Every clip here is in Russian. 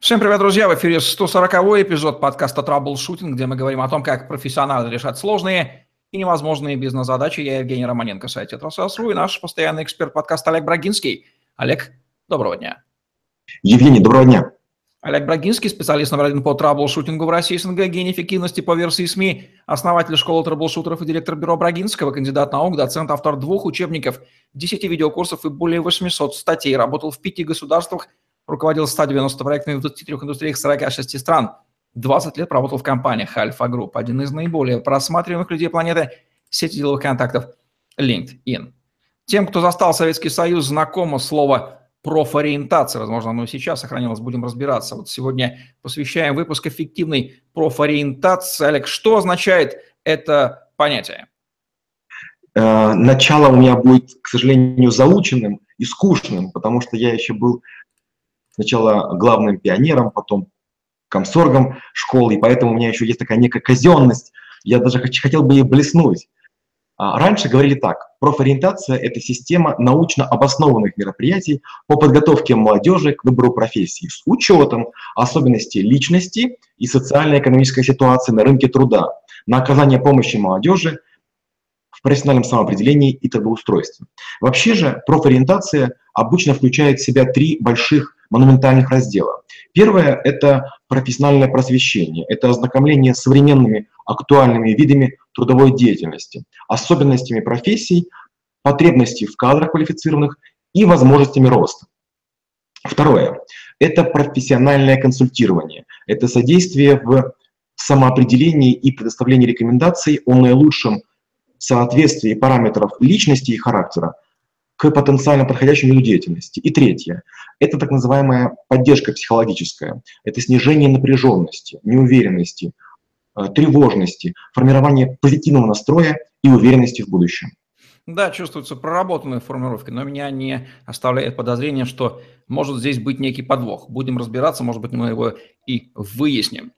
Всем привет, друзья! В эфире 140 эпизод подкаста «Траблшутинг», где мы говорим о том, как профессионально решать сложные и невозможные бизнес-задачи. Я Евгений Романенко, сайт «Тетрасос.ру» и наш постоянный эксперт подкаста Олег Брагинский. Олег, доброго дня! Евгений, доброго дня! Олег Брагинский, специалист номер один по траблшутингу в России СНГ, гений эффективности по версии СМИ, основатель школы траблшутеров и директор бюро Брагинского, кандидат наук, доцент, автор двух учебников, 10 видеокурсов и более 800 статей, работал в пяти государствах – руководил 190 проектами в 23 индустриях 46 стран. 20 лет работал в компаниях Альфа Групп, один из наиболее просматриваемых людей планеты, сети деловых контактов LinkedIn. Тем, кто застал Советский Союз, знакомо слово профориентация. Возможно, оно и сейчас сохранилось, будем разбираться. Вот сегодня посвящаем выпуск эффективной профориентации. Олег, что означает это понятие? Э, начало у меня будет, к сожалению, заученным и скучным, потому что я еще был сначала главным пионером, потом комсоргом школы, и поэтому у меня еще есть такая некая казенность, я даже хотел бы ей блеснуть. А, раньше говорили так, профориентация – это система научно обоснованных мероприятий по подготовке молодежи к выбору профессии с учетом особенностей личности и социально-экономической ситуации на рынке труда, на оказание помощи молодежи в профессиональном самоопределении и трудоустройстве. Вообще же профориентация обычно включает в себя три больших монументальных раздела. Первое – это профессиональное просвещение, это ознакомление с современными актуальными видами трудовой деятельности, особенностями профессий, потребностей в кадрах квалифицированных и возможностями роста. Второе – это профессиональное консультирование, это содействие в самоопределении и предоставлении рекомендаций о наилучшем соответствии параметров личности и характера к потенциально подходящему виду деятельности. И третье – это так называемая поддержка психологическая. Это снижение напряженности, неуверенности, э, тревожности, формирование позитивного настроя и уверенности в будущем. Да, чувствуются проработанные формулировки, но меня не оставляет подозрение, что может здесь быть некий подвох. Будем разбираться, может быть, мы его и выясним.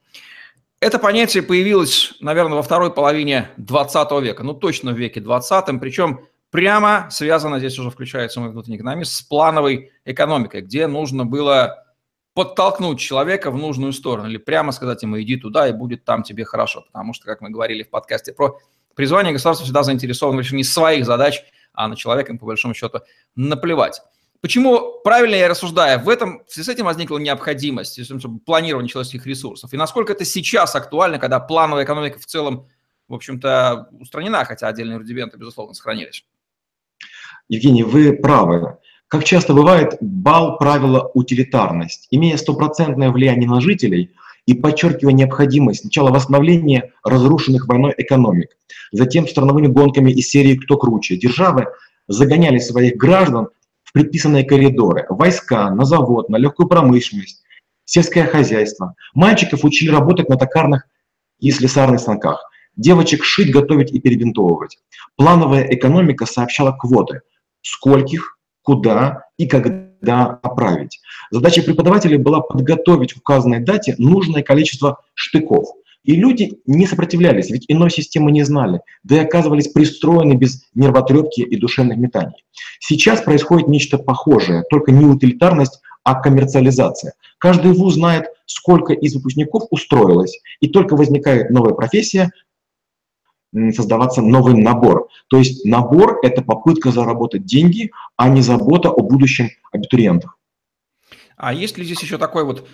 Это понятие появилось, наверное, во второй половине 20 века, ну точно в веке 20, причем прямо связано, здесь уже включается мой внутренний экономист, с плановой экономикой, где нужно было подтолкнуть человека в нужную сторону или прямо сказать ему иди туда и будет там тебе хорошо. Потому что, как мы говорили в подкасте про призвание, государство всегда заинтересовано в решении своих задач, а на человека им по большому счету наплевать. Почему, правильно я рассуждаю, в этом, в связи с этим возникла необходимость планирования человеческих ресурсов. И насколько это сейчас актуально, когда плановая экономика в целом, в общем-то, устранена, хотя отдельные рудименты, безусловно, сохранились. Евгений, вы правы. Как часто бывает, бал правила утилитарность, имея стопроцентное влияние на жителей и подчеркивая необходимость сначала восстановления разрушенных войной экономик, затем страновыми гонками из серии «Кто круче», державы загоняли своих граждан предписанные коридоры, войска, на завод, на легкую промышленность, сельское хозяйство. Мальчиков учили работать на токарных и слесарных станках, девочек шить, готовить и перебинтовывать. Плановая экономика сообщала квоты – скольких, куда и когда отправить. Задача преподавателя была подготовить к указанной дате нужное количество штыков. И люди не сопротивлялись, ведь иной системы не знали, да и оказывались пристроены без нервотрепки и душевных метаний. Сейчас происходит нечто похожее, только не утилитарность, а коммерциализация. Каждый вуз знает, сколько из выпускников устроилось, и только возникает новая профессия, создаваться новый набор. То есть набор – это попытка заработать деньги, а не забота о будущем абитуриентах. А есть ли здесь еще такой вот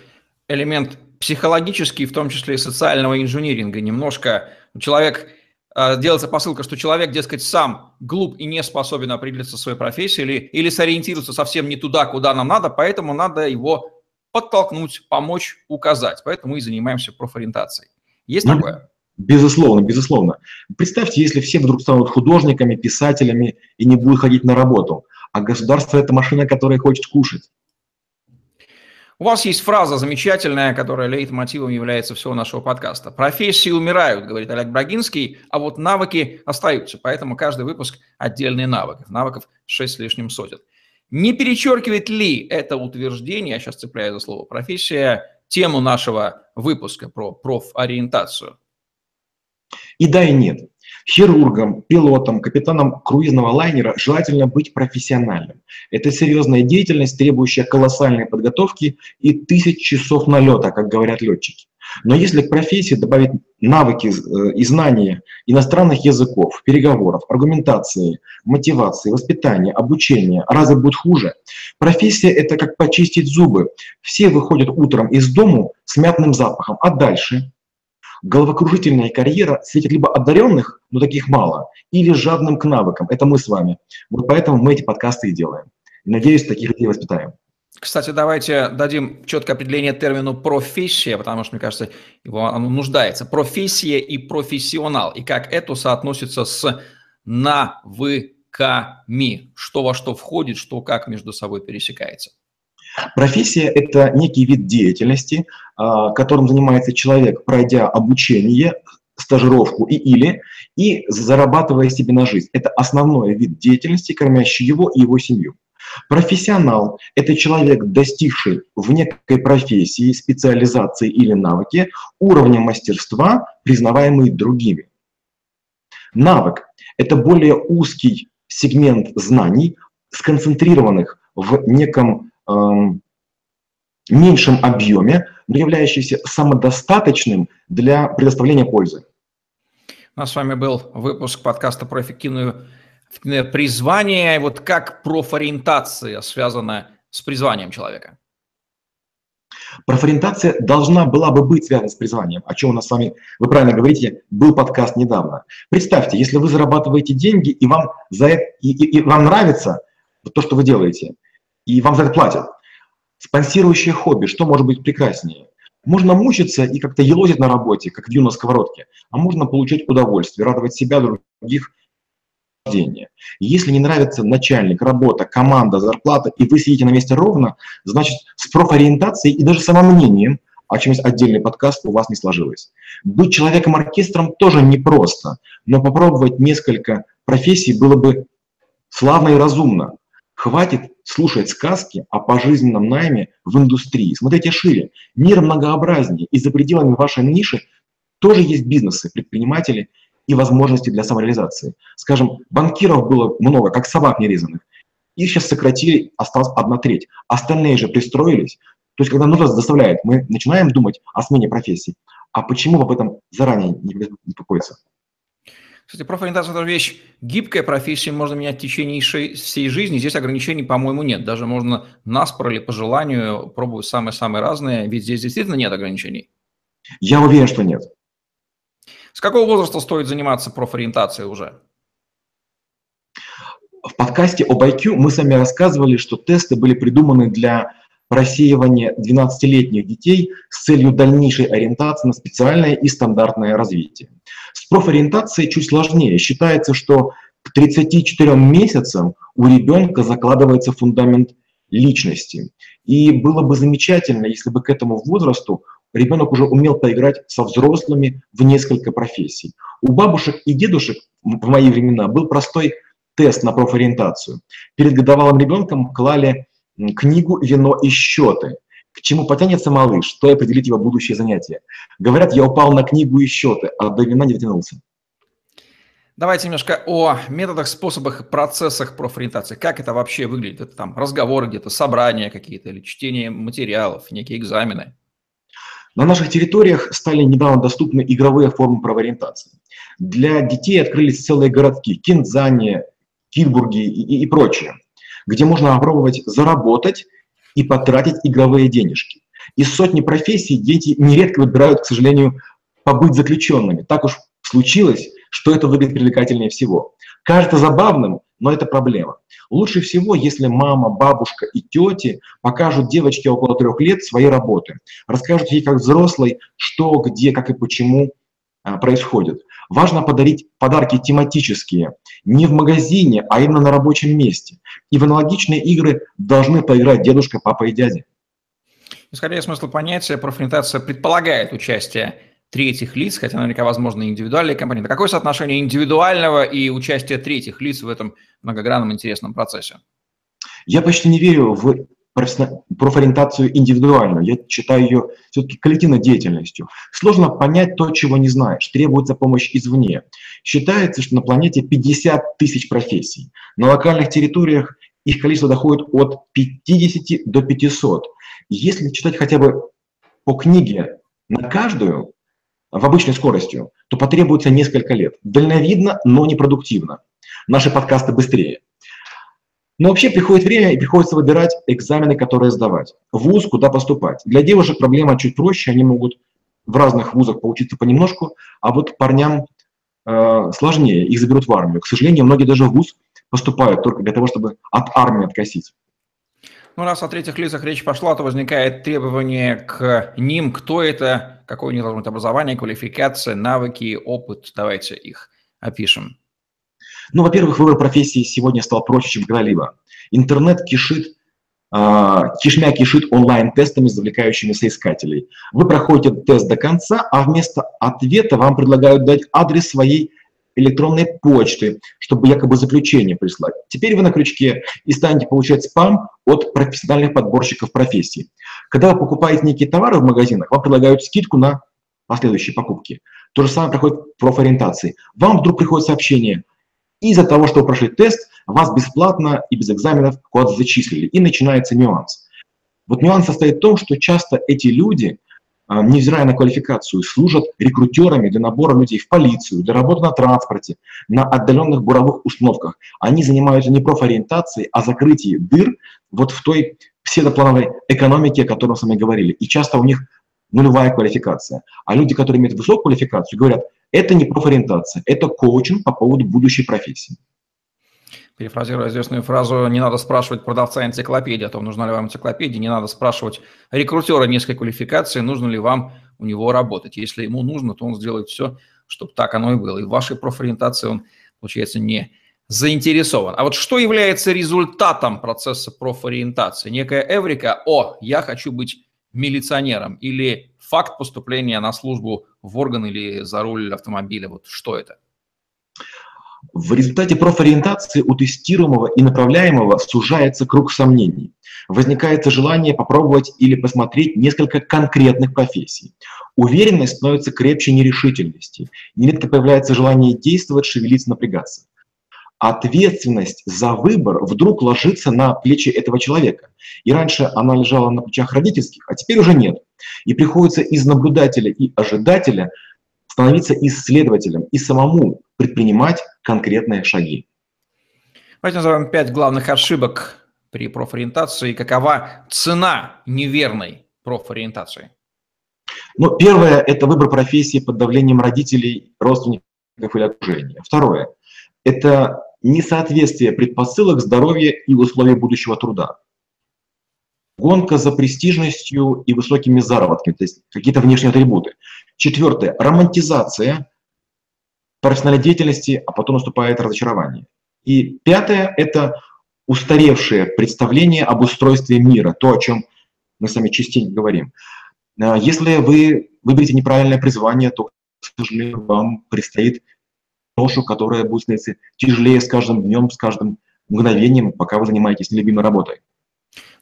элемент психологический, в том числе и социального инжиниринга? Немножко человек а, делается посылка, что человек, дескать, сам глуп и не способен определиться своей профессии или, или сориентироваться совсем не туда, куда нам надо, поэтому надо его подтолкнуть, помочь, указать. Поэтому мы и занимаемся профориентацией. Есть ну, такое? Безусловно, безусловно. Представьте, если все вдруг станут художниками, писателями и не будут ходить на работу, а государство – это машина, которая хочет кушать. У вас есть фраза замечательная, которая лейтмотивом является всего нашего подкаста. «Профессии умирают», говорит Олег Брагинский, а вот навыки остаются. Поэтому каждый выпуск – отдельные навыки. Навыков 6 с лишним сотен. Не перечеркивает ли это утверждение, я сейчас цепляю за слово «профессия», тему нашего выпуска про профориентацию? И да, и нет. Хирургом, пилотом, капитаном круизного лайнера желательно быть профессиональным. Это серьезная деятельность, требующая колоссальной подготовки и тысяч часов налета, как говорят летчики. Но если к профессии добавить навыки э, и знания иностранных языков, переговоров, аргументации, мотивации, воспитания, обучения, разве будет хуже? Профессия – это как почистить зубы. Все выходят утром из дому с мятным запахом, а дальше? Головокружительная карьера светит либо одаренных, но таких мало, или жадным к навыкам. Это мы с вами. Вот поэтому мы эти подкасты и делаем. Надеюсь, таких людей воспитаем. Кстати, давайте дадим четкое определение термину профессия, потому что, мне кажется, его оно нуждается. Профессия и профессионал. И как это соотносится с навыками. Что во что входит, что как между собой пересекается. Профессия – это некий вид деятельности, а, которым занимается человек, пройдя обучение, стажировку и или, и зарабатывая себе на жизнь. Это основной вид деятельности, кормящий его и его семью. Профессионал – это человек, достигший в некой профессии, специализации или навыке уровня мастерства, признаваемый другими. Навык – это более узкий сегмент знаний, сконцентрированных в неком меньшем объеме, но являющийся самодостаточным для предоставления пользы. У нас с вами был выпуск подкаста про эффективную призвание, вот как профориентация связана с призванием человека? Профориентация должна была бы быть связана с призванием, о чем у нас с вами, вы правильно говорите, был подкаст недавно. Представьте, если вы зарабатываете деньги, и вам, за это, и, и, и вам нравится то, что вы делаете, и вам за это платят. Спонсирующее хобби, что может быть прекраснее? Можно мучиться и как-то елозить на работе, как вью на сковородке, а можно получать удовольствие, радовать себя, других рождения. Если не нравится начальник, работа, команда, зарплата, и вы сидите на месте ровно, значит, с профориентацией и даже самомнением, о чем есть отдельный подкаст, у вас не сложилось. Быть человеком-оркестром тоже непросто, но попробовать несколько профессий было бы славно и разумно. Хватит слушать сказки о пожизненном найме в индустрии. Смотрите шире. Мир многообразнее, и за пределами вашей ниши тоже есть бизнесы, предприниматели – и возможности для самореализации. Скажем, банкиров было много, как собак нерезанных. Их сейчас сократили, осталась одна треть. Остальные же пристроились. То есть, когда нужда заставляет, мы начинаем думать о смене профессии. А почему об этом заранее не беспокоиться? Кстати, профориентация – это вещь гибкая профессия, можно менять в течение всей жизни. Здесь ограничений, по-моему, нет. Даже можно наспор или по желанию пробовать самые-самые разные, ведь здесь действительно нет ограничений. Я уверен, что нет. С какого возраста стоит заниматься профориентацией уже? В подкасте об IQ мы с вами рассказывали, что тесты были придуманы для просеивания 12-летних детей с целью дальнейшей ориентации на специальное и стандартное развитие. С профориентацией чуть сложнее. Считается, что к 34 месяцам у ребенка закладывается фундамент личности. И было бы замечательно, если бы к этому возрасту ребенок уже умел поиграть со взрослыми в несколько профессий. У бабушек и дедушек в мои времена был простой тест на профориентацию. Перед годовалым ребенком клали книгу «Вино и счеты». К чему потянется малыш, что и определить его будущее занятие. Говорят, я упал на книгу и счеты, а до вина не дотянулся. Давайте немножко о методах, способах, процессах профориентации. Как это вообще выглядит? Это там разговоры где-то, собрания какие-то или чтение материалов, некие экзамены? На наших территориях стали недавно доступны игровые формы правоориентации. Для детей открылись целые городки – Кинзани, Китбурги и, и прочее, где можно попробовать заработать и потратить игровые денежки. Из сотни профессий дети нередко выбирают, к сожалению, побыть заключенными. Так уж случилось, что это выглядит привлекательнее всего. Кажется забавным, но это проблема. Лучше всего, если мама, бабушка и тети покажут девочке около трех лет свои работы, расскажут ей как взрослой, что, где, как и почему а, происходит. Важно подарить подарки тематические, не в магазине, а именно на рабочем месте. И в аналогичные игры должны поиграть дедушка, папа и дядя. Скорее смысл понятия профориентация предполагает участие третьих лиц, хотя наверняка возможно индивидуальные компоненты. Какое соотношение индивидуального и участия третьих лиц в этом многогранном интересном процессе? Я почти не верю в профориентацию индивидуальную, я считаю ее все-таки коллективной деятельностью. Сложно понять то, чего не знаешь, требуется помощь извне. Считается, что на планете 50 тысяч профессий. На локальных территориях их количество доходит от 50 до 500. Если читать хотя бы по книге на каждую в обычной скоростью, то потребуется несколько лет. Дальновидно, но непродуктивно. Наши подкасты быстрее. Но вообще приходит время и приходится выбирать экзамены, которые сдавать. Вуз, куда поступать. Для девушек проблема чуть проще, они могут в разных вузах поучиться понемножку, а вот парням э, сложнее, их заберут в армию. К сожалению, многие даже в вуз поступают только для того, чтобы от армии откосить. Ну, раз о третьих лицах речь пошла, то возникает требование к ним, кто это, какое у них должно быть образование, квалификация, навыки, опыт. Давайте их опишем. Ну, во-первых, выбор профессии сегодня стал проще, чем когда-либо. Интернет кишит, э, кишмя кишит онлайн-тестами, завлекающими соискателей. Вы проходите тест до конца, а вместо ответа вам предлагают дать адрес своей электронной почты, чтобы якобы заключение прислать. Теперь вы на крючке и станете получать спам от профессиональных подборщиков профессий. Когда вы покупаете некие товары в магазинах, вам предлагают скидку на последующие покупки. То же самое проходит в профориентации. Вам вдруг приходит сообщение, из-за того, что вы прошли тест, вас бесплатно и без экзаменов куда-то зачислили. И начинается нюанс. Вот нюанс состоит в том, что часто эти люди, а, невзирая на квалификацию, служат рекрутерами для набора людей в полицию, для работы на транспорте, на отдаленных буровых установках. Они занимаются не профориентацией, а закрытием дыр вот в той псевдоплановой экономике, о которой мы с вами говорили. И часто у них нулевая квалификация. А люди, которые имеют высокую квалификацию, говорят, это не профориентация, это коучинг по поводу будущей профессии. Перефразируя известную фразу, не надо спрашивать продавца энциклопедии о том, нужна ли вам энциклопедия, не надо спрашивать рекрутера низкой квалификации, нужно ли вам у него работать. Если ему нужно, то он сделает все, чтобы так оно и было. И в вашей профориентации он, получается, не заинтересован. А вот что является результатом процесса профориентации? Некая эврика, о, я хочу быть милиционером, или факт поступления на службу в орган или за руль автомобиля, вот что это? В результате профориентации у тестируемого и направляемого сужается круг сомнений. Возникает желание попробовать или посмотреть несколько конкретных профессий. Уверенность становится крепче нерешительности. Нередко появляется желание действовать, шевелиться, напрягаться. Ответственность за выбор вдруг ложится на плечи этого человека. И раньше она лежала на плечах родительских, а теперь уже нет. И приходится из наблюдателя и ожидателя становиться исследователем и самому предпринимать конкретные шаги. Давайте назовем пять главных ошибок при профориентации. Какова цена неверной профориентации? Ну, первое – это выбор профессии под давлением родителей, родственников или окружения. Второе – это несоответствие предпосылок здоровья и условий будущего труда гонка за престижностью и высокими заработками, то есть какие-то внешние атрибуты. Четвертое – романтизация профессиональной деятельности, а потом наступает разочарование. И пятое – это устаревшее представление об устройстве мира, то, о чем мы с вами частенько говорим. А, если вы выберете неправильное призвание, то, к сожалению, вам предстоит ношу, которая будет становиться тяжелее с каждым днем, с каждым мгновением, пока вы занимаетесь нелюбимой работой.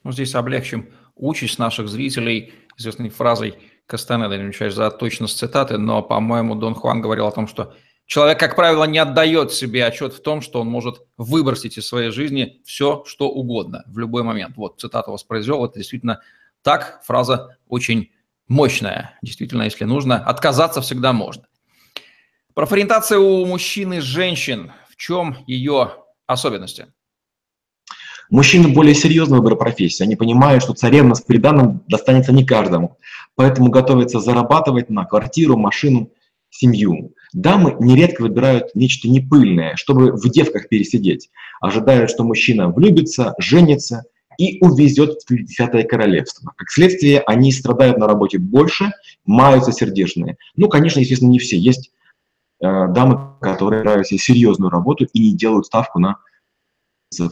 Ну, здесь облегчим участь наших зрителей известной фразой Кастанеда, не отвечаю за точность цитаты, но, по-моему, Дон Хуан говорил о том, что человек, как правило, не отдает себе отчет в том, что он может выбросить из своей жизни все, что угодно в любой момент. Вот цитату воспроизвел, это действительно так, фраза очень мощная. Действительно, если нужно, отказаться всегда можно. Профориентация у мужчин и женщин. В чем ее особенности? Мужчины более серьезно выбор профессии. Они понимают, что царевна с приданным достанется не каждому. Поэтому готовятся зарабатывать на квартиру, машину, семью. Дамы нередко выбирают нечто непыльное, чтобы в девках пересидеть. Ожидают, что мужчина влюбится, женится и увезет в десятое королевство. Как следствие, они страдают на работе больше, маются сердечные. Ну, конечно, естественно, не все. Есть дамы, которые нравятся серьезную работу и не делают ставку на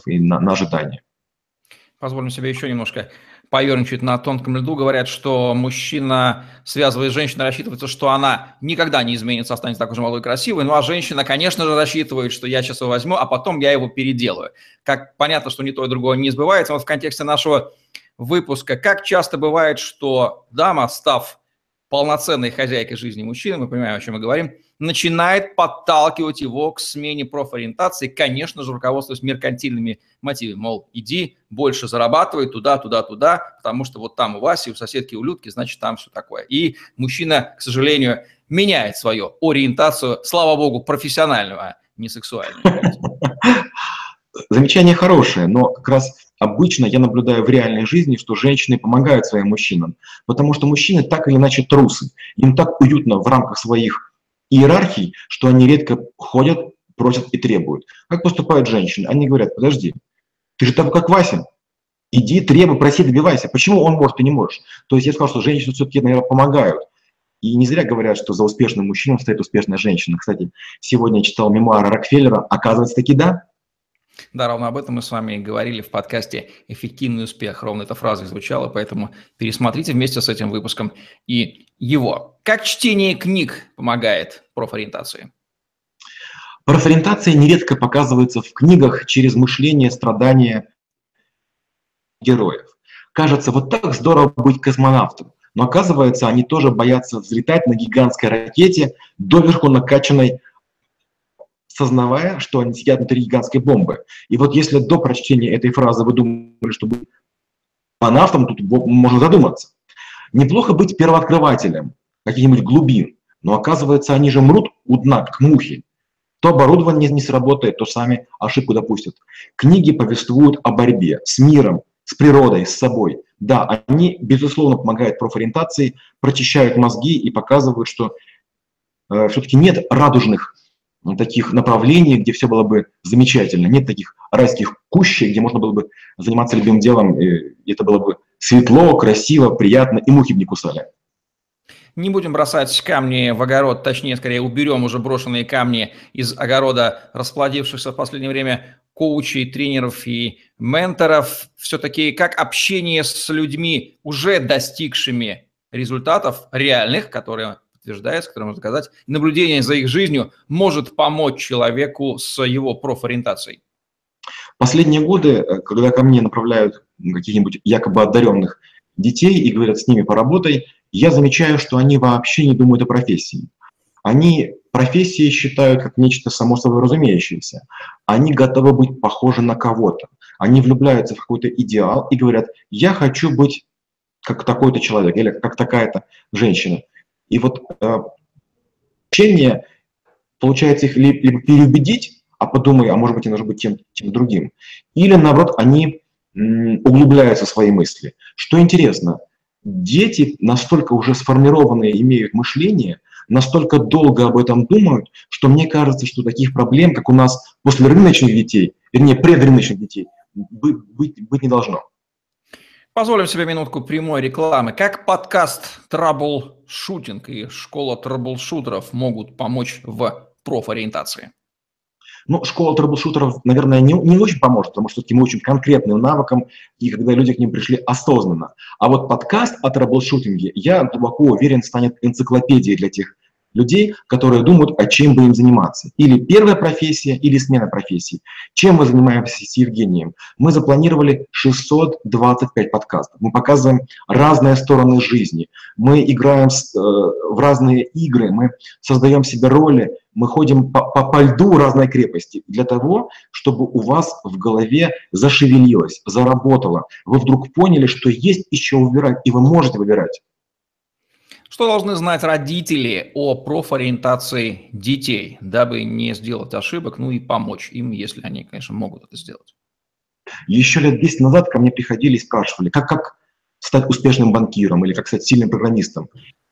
и на, на ожидания. Позволим себе еще немножко поерничать на тонком льду. Говорят, что мужчина, связывая с женщиной, рассчитывается, что она никогда не изменится, останется такой же молодой и красивой. Ну а женщина, конечно же, рассчитывает, что я сейчас его возьму, а потом я его переделаю. Как понятно, что ни то и другое не сбывается. Вот в контексте нашего выпуска. Как часто бывает, что дама, став полноценной хозяйкой жизни мужчины, мы понимаем, о чем мы говорим, начинает подталкивать его к смене профориентации, конечно же, руководствуясь меркантильными мотивами. Мол, иди, больше зарабатывай туда, туда, туда, потому что вот там у Васи, у соседки, у Людки, значит, там все такое. И мужчина, к сожалению, меняет свою ориентацию, слава богу, профессиональную, а не сексуальную. Замечание хорошее, но как раз обычно я наблюдаю в реальной жизни, что женщины помогают своим мужчинам, потому что мужчины так или иначе трусы. Им так уютно в рамках своих иерархий, что они редко ходят, просят и требуют. Как поступают женщины? Они говорят, подожди, ты же там как Вася, иди, требуй, проси, добивайся. Почему он может, ты не можешь? То есть я сказал, что женщины все-таки, наверное, помогают. И не зря говорят, что за успешным мужчиной стоит успешная женщина. Кстати, сегодня я читал мемуары Рокфеллера. Оказывается, таки да. Да, ровно об этом мы с вами и говорили в подкасте «Эффективный успех». Ровно эта фраза звучала, поэтому пересмотрите вместе с этим выпуском и его. Как чтение книг помогает профориентации? Профориентация нередко показывается в книгах через мышление, страдания героев. Кажется, вот так здорово быть космонавтом. Но оказывается, они тоже боятся взлетать на гигантской ракете, доверху накачанной сознавая, что они сидят внутри гигантской бомбы. И вот если до прочтения этой фразы вы думали, что быть панавтом, тут можно задуматься. Неплохо быть первооткрывателем каких-нибудь глубин, но оказывается, они же мрут у дна, как мухи. То оборудование не сработает, то сами ошибку допустят. Книги повествуют о борьбе с миром, с природой, с собой. Да, они, безусловно, помогают профориентации, прочищают мозги и показывают, что э, все-таки нет радужных таких направлений, где все было бы замечательно. Нет таких райских кущей, где можно было бы заниматься любимым делом, и это было бы светло, красиво, приятно, и мухи бы не кусали. Не будем бросать камни в огород, точнее, скорее уберем уже брошенные камни из огорода расплодившихся в последнее время коучей, тренеров и менторов. Все-таки как общение с людьми, уже достигшими результатов реальных, которые подтверждается, который можно доказать, наблюдение за их жизнью может помочь человеку с его профориентацией? Последние годы, э, когда ко мне направляют каких-нибудь якобы одаренных детей и говорят, с ними поработай, я замечаю, что они вообще не думают о профессии. Они профессии считают как нечто само собой разумеющееся. Они готовы быть похожи на кого-то. Они влюбляются в какой-то идеал и говорят, я хочу быть как такой-то человек или как такая-то женщина. И вот э, учение, получается, их либо переубедить, а подумай, а может быть, я должен быть тем, тем другим. Или, наоборот, они углубляются в свои мысли. Что интересно, дети настолько уже сформированные имеют мышление, настолько долго об этом думают, что мне кажется, что таких проблем, как у нас после рыночных детей, вернее, предрыночных детей, быть, быть, быть не должно. Позволим себе минутку прямой рекламы. Как подкаст «Траблшутинг» и школа траблшутеров могут помочь в профориентации? Ну, школа траблшутеров, наверное, не, не очень поможет, потому что мы очень конкретным навыкам, и когда люди к ним пришли осознанно. А вот подкаст о траблшутинге, я глубоко уверен, станет энциклопедией для тех людей, которые думают, а чем бы им заниматься. Или первая профессия, или смена профессии. Чем мы занимаемся с Евгением? Мы запланировали 625 подкастов. Мы показываем разные стороны жизни. Мы играем э, в разные игры, мы создаем себе роли, мы ходим по, по, по льду разной крепости для того, чтобы у вас в голове зашевелилось, заработало. Вы вдруг поняли, что есть еще выбирать, и вы можете выбирать. Что должны знать родители о профориентации детей, дабы не сделать ошибок, ну и помочь им, если они, конечно, могут это сделать? Еще лет 10 назад ко мне приходили и спрашивали, как, как стать успешным банкиром или как стать сильным программистом.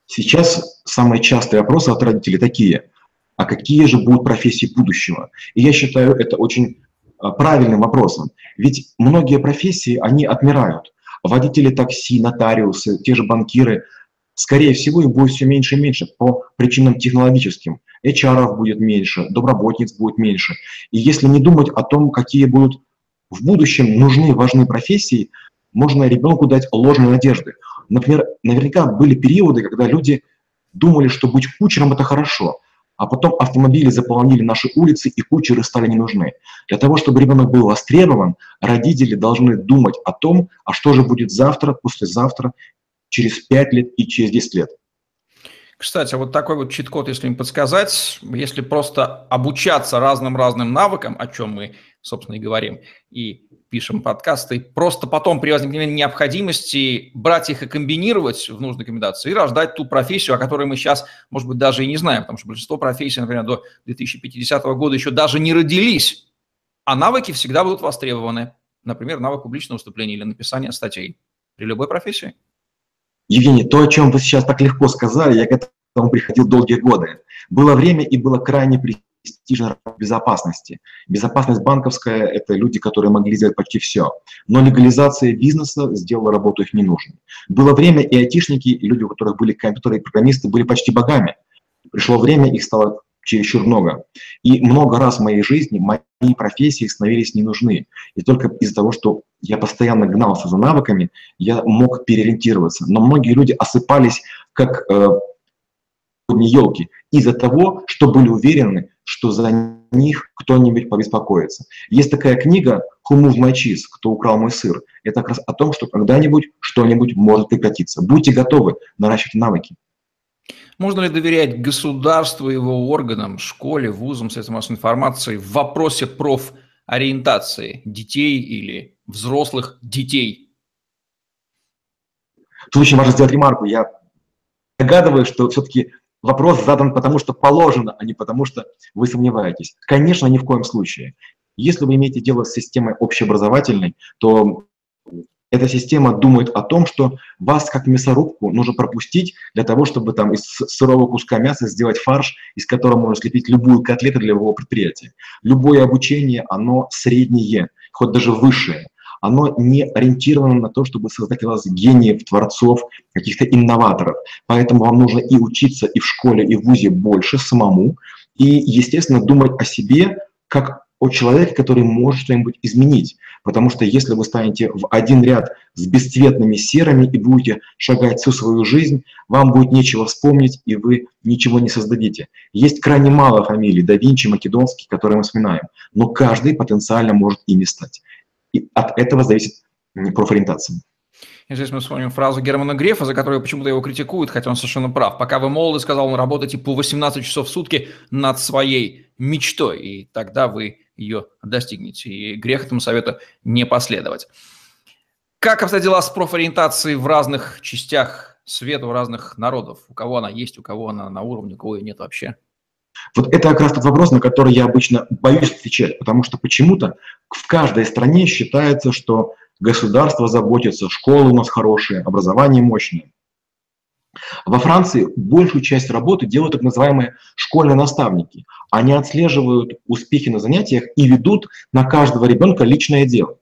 Сейчас самые частые вопросы от родителей такие, а какие же будут профессии будущего? И я считаю это очень а, правильным вопросом. Ведь многие профессии, они отмирают. Водители такси, нотариусы, те же банкиры – скорее всего, их будет все меньше и меньше по причинам технологическим. HR будет меньше, доброботниц будет меньше. И если не думать о том, какие будут в будущем нужны, важны профессии, можно ребенку дать ложные надежды. Например, наверняка были периоды, когда люди думали, что быть кучером – это хорошо. а потом автомобили заполонили наши улицы, и кучеры стали не нужны. Для того, чтобы ребенок был востребован, родители должны думать о том, а что же будет завтра, послезавтра, через 5 лет и через 10 лет. Кстати, вот такой вот чит-код, если им подсказать, если просто обучаться разным-разным навыкам, о чем мы, собственно, и говорим, и пишем подкасты, просто потом при возникновении необходимости брать их и комбинировать в нужной комбинации и рождать ту профессию, о которой мы сейчас, может быть, даже и не знаем, потому что большинство профессий, например, до 2050 года еще даже не родились, а навыки всегда будут востребованы. Например, навык публичного выступления или написания статей при любой профессии. Евгений, то, о чем вы сейчас так легко сказали, я к этому приходил долгие годы. Было время и было крайне престижно безопасности. Безопасность банковская – это люди, которые могли сделать почти все. Но легализация бизнеса сделала работу их ненужной. Было время, и айтишники, и люди, у которых были компьютеры и программисты, были почти богами. Пришло время, их стало чересчур много. И много раз в моей жизни мои профессии становились не нужны. И только из-за того, что я постоянно гнался за навыками, я мог переориентироваться. Но многие люди осыпались как э, елки из-за того, что были уверены, что за них кто-нибудь побеспокоится. Есть такая книга «Who moved my cheese?» «Кто украл мой сыр?» Это как раз о том, что когда-нибудь что-нибудь может прекратиться. Будьте готовы наращивать навыки. Можно ли доверять государству, его органам, школе, вузам, средствам массовой информации в вопросе профориентации детей или взрослых детей? Тут очень важно сделать ремарку. Я догадываюсь, что все-таки вопрос задан потому, что положено, а не потому, что вы сомневаетесь. Конечно, ни в коем случае. Если вы имеете дело с системой общеобразовательной, то эта система думает о том, что вас как мясорубку нужно пропустить для того, чтобы там из сырого куска мяса сделать фарш, из которого можно слепить любую котлету для любого предприятия. Любое обучение, оно среднее, хоть даже высшее. Оно не ориентировано на то, чтобы создать у вас гениев, творцов, каких-то инноваторов. Поэтому вам нужно и учиться и в школе, и в ВУЗе больше самому, и, естественно, думать о себе как о человеке, который может что-нибудь изменить. Потому что если вы станете в один ряд с бесцветными серыми и будете шагать всю свою жизнь, вам будет нечего вспомнить, и вы ничего не создадите. Есть крайне мало фамилий, да Винчи, Македонский, которые мы вспоминаем, но каждый потенциально может ими стать. И от этого зависит профориентация. И здесь мы вспомним фразу Германа Грефа, за которую почему-то его критикуют, хотя он совершенно прав. Пока вы молоды, сказал он, работайте по 18 часов в сутки над своей мечтой, и тогда вы ее достигнете. И грех этому совету не последовать. Как обстоят дела с профориентацией в разных частях света, у разных народов? У кого она есть, у кого она на уровне, у кого ее нет вообще? Вот это как раз тот вопрос, на который я обычно боюсь отвечать, потому что почему-то в каждой стране считается, что государство заботится, школы у нас хорошие, образование мощное. Во Франции большую часть работы делают так называемые школьные наставники. Они отслеживают успехи на занятиях и ведут на каждого ребенка личное дело.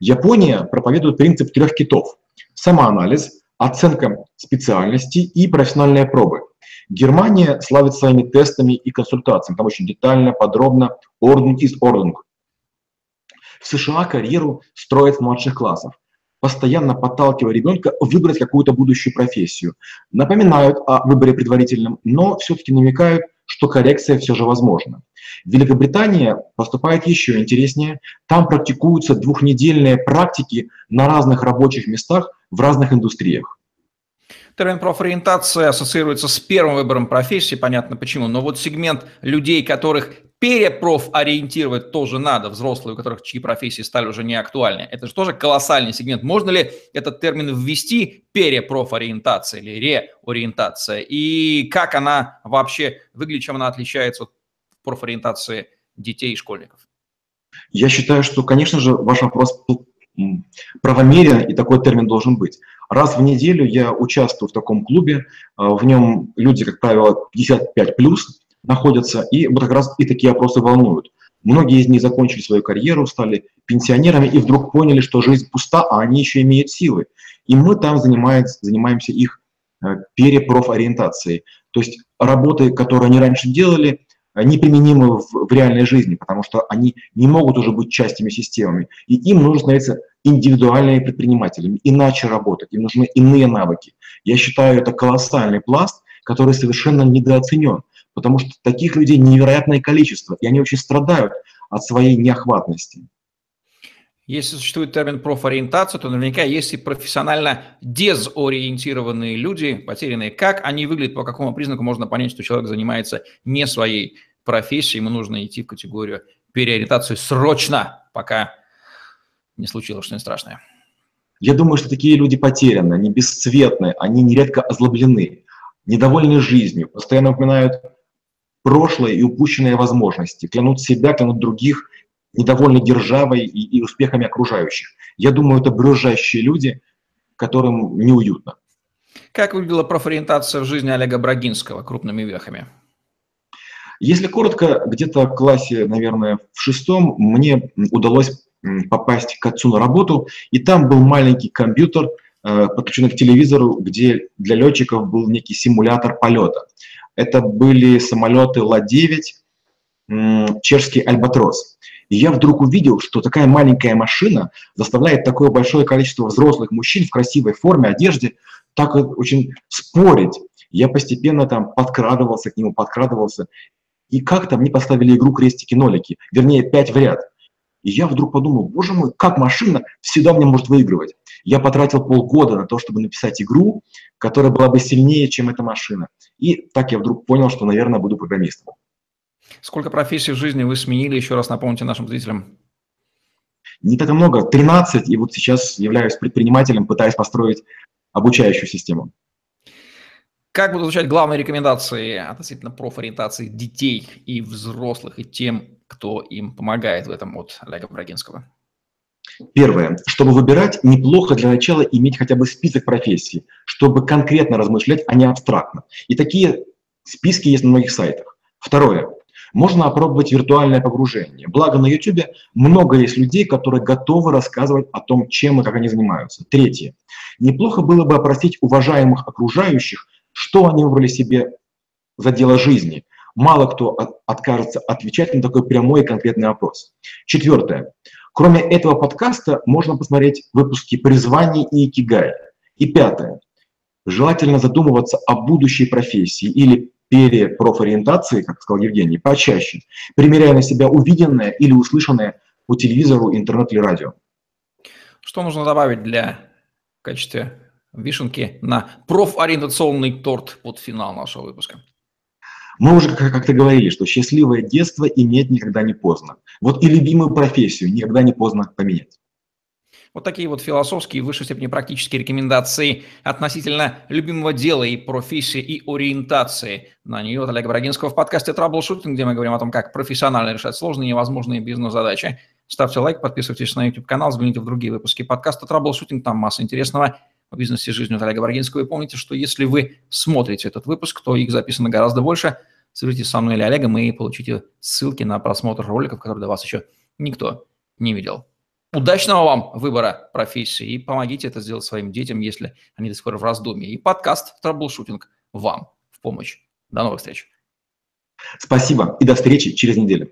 Япония проповедует принцип трех китов. Самоанализ, оценка специальности и профессиональные пробы. Германия славит своими тестами и консультациями. Там очень детально, подробно, орден из орден. В США карьеру строят с младших классов постоянно подталкивая ребенка выбрать какую-то будущую профессию. Напоминают о выборе предварительном, но все-таки намекают, что коррекция все же возможна. Великобритания поступает еще интереснее. Там практикуются двухнедельные практики на разных рабочих местах в разных индустриях. Термин профориентация ассоциируется с первым выбором профессии, понятно почему, но вот сегмент людей, которых перепрофориентировать тоже надо, взрослые, у которых чьи профессии стали уже не актуальны, это же тоже колоссальный сегмент. Можно ли этот термин ввести, перепрофориентация или реориентация, и как она вообще выглядит, чем она отличается от профориентации детей и школьников? Я считаю, что, конечно же, ваш вопрос правомерен, и такой термин должен быть. Раз в неделю я участвую в таком клубе, а, в нем люди, как правило, 55 плюс находятся, и вот как раз и такие опросы волнуют. Многие из них закончили свою карьеру, стали пенсионерами и вдруг поняли, что жизнь пуста, а они еще имеют силы. И мы там занимаемся, занимаемся их э, перепрофориентацией. То есть работы, которые они раньше делали, неприменимы в, в реальной жизни, потому что они не могут уже быть частями системами. И им нужно становиться индивидуальными предпринимателями, иначе работать, им нужны иные навыки. Я считаю, это колоссальный пласт, который совершенно недооценен, потому что таких людей невероятное количество, и они очень страдают от своей неохватности. Если существует термин профориентация, то наверняка есть и профессионально дезориентированные люди, потерянные. Как они выглядят, по какому признаку можно понять, что человек занимается не своей профессией, ему нужно идти в категорию переориентации срочно, пока не случилось что-нибудь страшное. Я думаю, что такие люди потеряны, они бесцветны, они нередко озлоблены, недовольны жизнью, постоянно упоминают прошлое и упущенные возможности, клянут себя, клянут других, недовольны державой и, и успехами окружающих. Я думаю, это брюзжащие люди, которым неуютно. Как выглядела профориентация в жизни Олега Брагинского крупными вехами? Если коротко, где-то в классе, наверное, в шестом мне удалось попасть к отцу на работу, и там был маленький компьютер, э, подключенный к телевизору, где для летчиков был некий симулятор полета. Это были самолеты Ла-9, чешский Альбатрос. И я вдруг увидел, что такая маленькая машина заставляет такое большое количество взрослых мужчин в красивой форме, одежде, так очень спорить. Я постепенно там подкрадывался к нему, подкрадывался. И как-то мне поставили игру крестики-нолики, вернее, пять в ряд. И я вдруг подумал, боже мой, как машина всегда мне может выигрывать. Я потратил полгода на то, чтобы написать игру, которая была бы сильнее, чем эта машина. И так я вдруг понял, что, наверное, буду программистом. Сколько профессий в жизни вы сменили, еще раз напомните нашим зрителям? Не так и много, 13, и вот сейчас являюсь предпринимателем, пытаясь построить обучающую систему. Как будут звучать главные рекомендации относительно профориентации детей и взрослых, и тем, кто им помогает в этом от Олега Брагинского? Первое. Чтобы выбирать, неплохо для начала иметь хотя бы список профессий, чтобы конкретно размышлять, а не абстрактно. И такие списки есть на многих сайтах. Второе. Можно опробовать виртуальное погружение. Благо на YouTube много есть людей, которые готовы рассказывать о том, чем и как они занимаются. Третье. Неплохо было бы опросить уважаемых окружающих, что они выбрали себе за дело жизни. Мало кто откажется отвечать на такой прямой и конкретный вопрос. Четвертое. Кроме этого подкаста можно посмотреть выпуски «Призвание» и «Икигай». И пятое. Желательно задумываться о будущей профессии или перепрофориентации, как сказал Евгений, почаще, примеряя на себя увиденное или услышанное по телевизору, интернет или радио. Что нужно добавить для в качестве вишенки на профориентационный торт под финал нашего выпуска? Мы уже как-то говорили, что счастливое детство иметь никогда не поздно. Вот и любимую профессию никогда не поздно поменять. Вот такие вот философские, в высшей степени практические рекомендации относительно любимого дела и профессии, и ориентации на нее от Олега Брагинского в подкасте «Траблшутинг», где мы говорим о том, как профессионально решать сложные и невозможные бизнес-задачи. Ставьте лайк, подписывайтесь на YouTube-канал, взгляните в другие выпуски подкаста «Траблшутинг», там масса интересного о бизнесе жизни от Олега Брагинского. И помните, что если вы смотрите этот выпуск, то их записано гораздо больше. Свяжитесь со мной или Олегом и получите ссылки на просмотр роликов, которые до вас еще никто не видел. Удачного вам выбора профессии и помогите это сделать своим детям, если они до сих пор в раздумье. И подкаст «Траблшутинг» вам в помощь. До новых встреч. Спасибо и до встречи через неделю.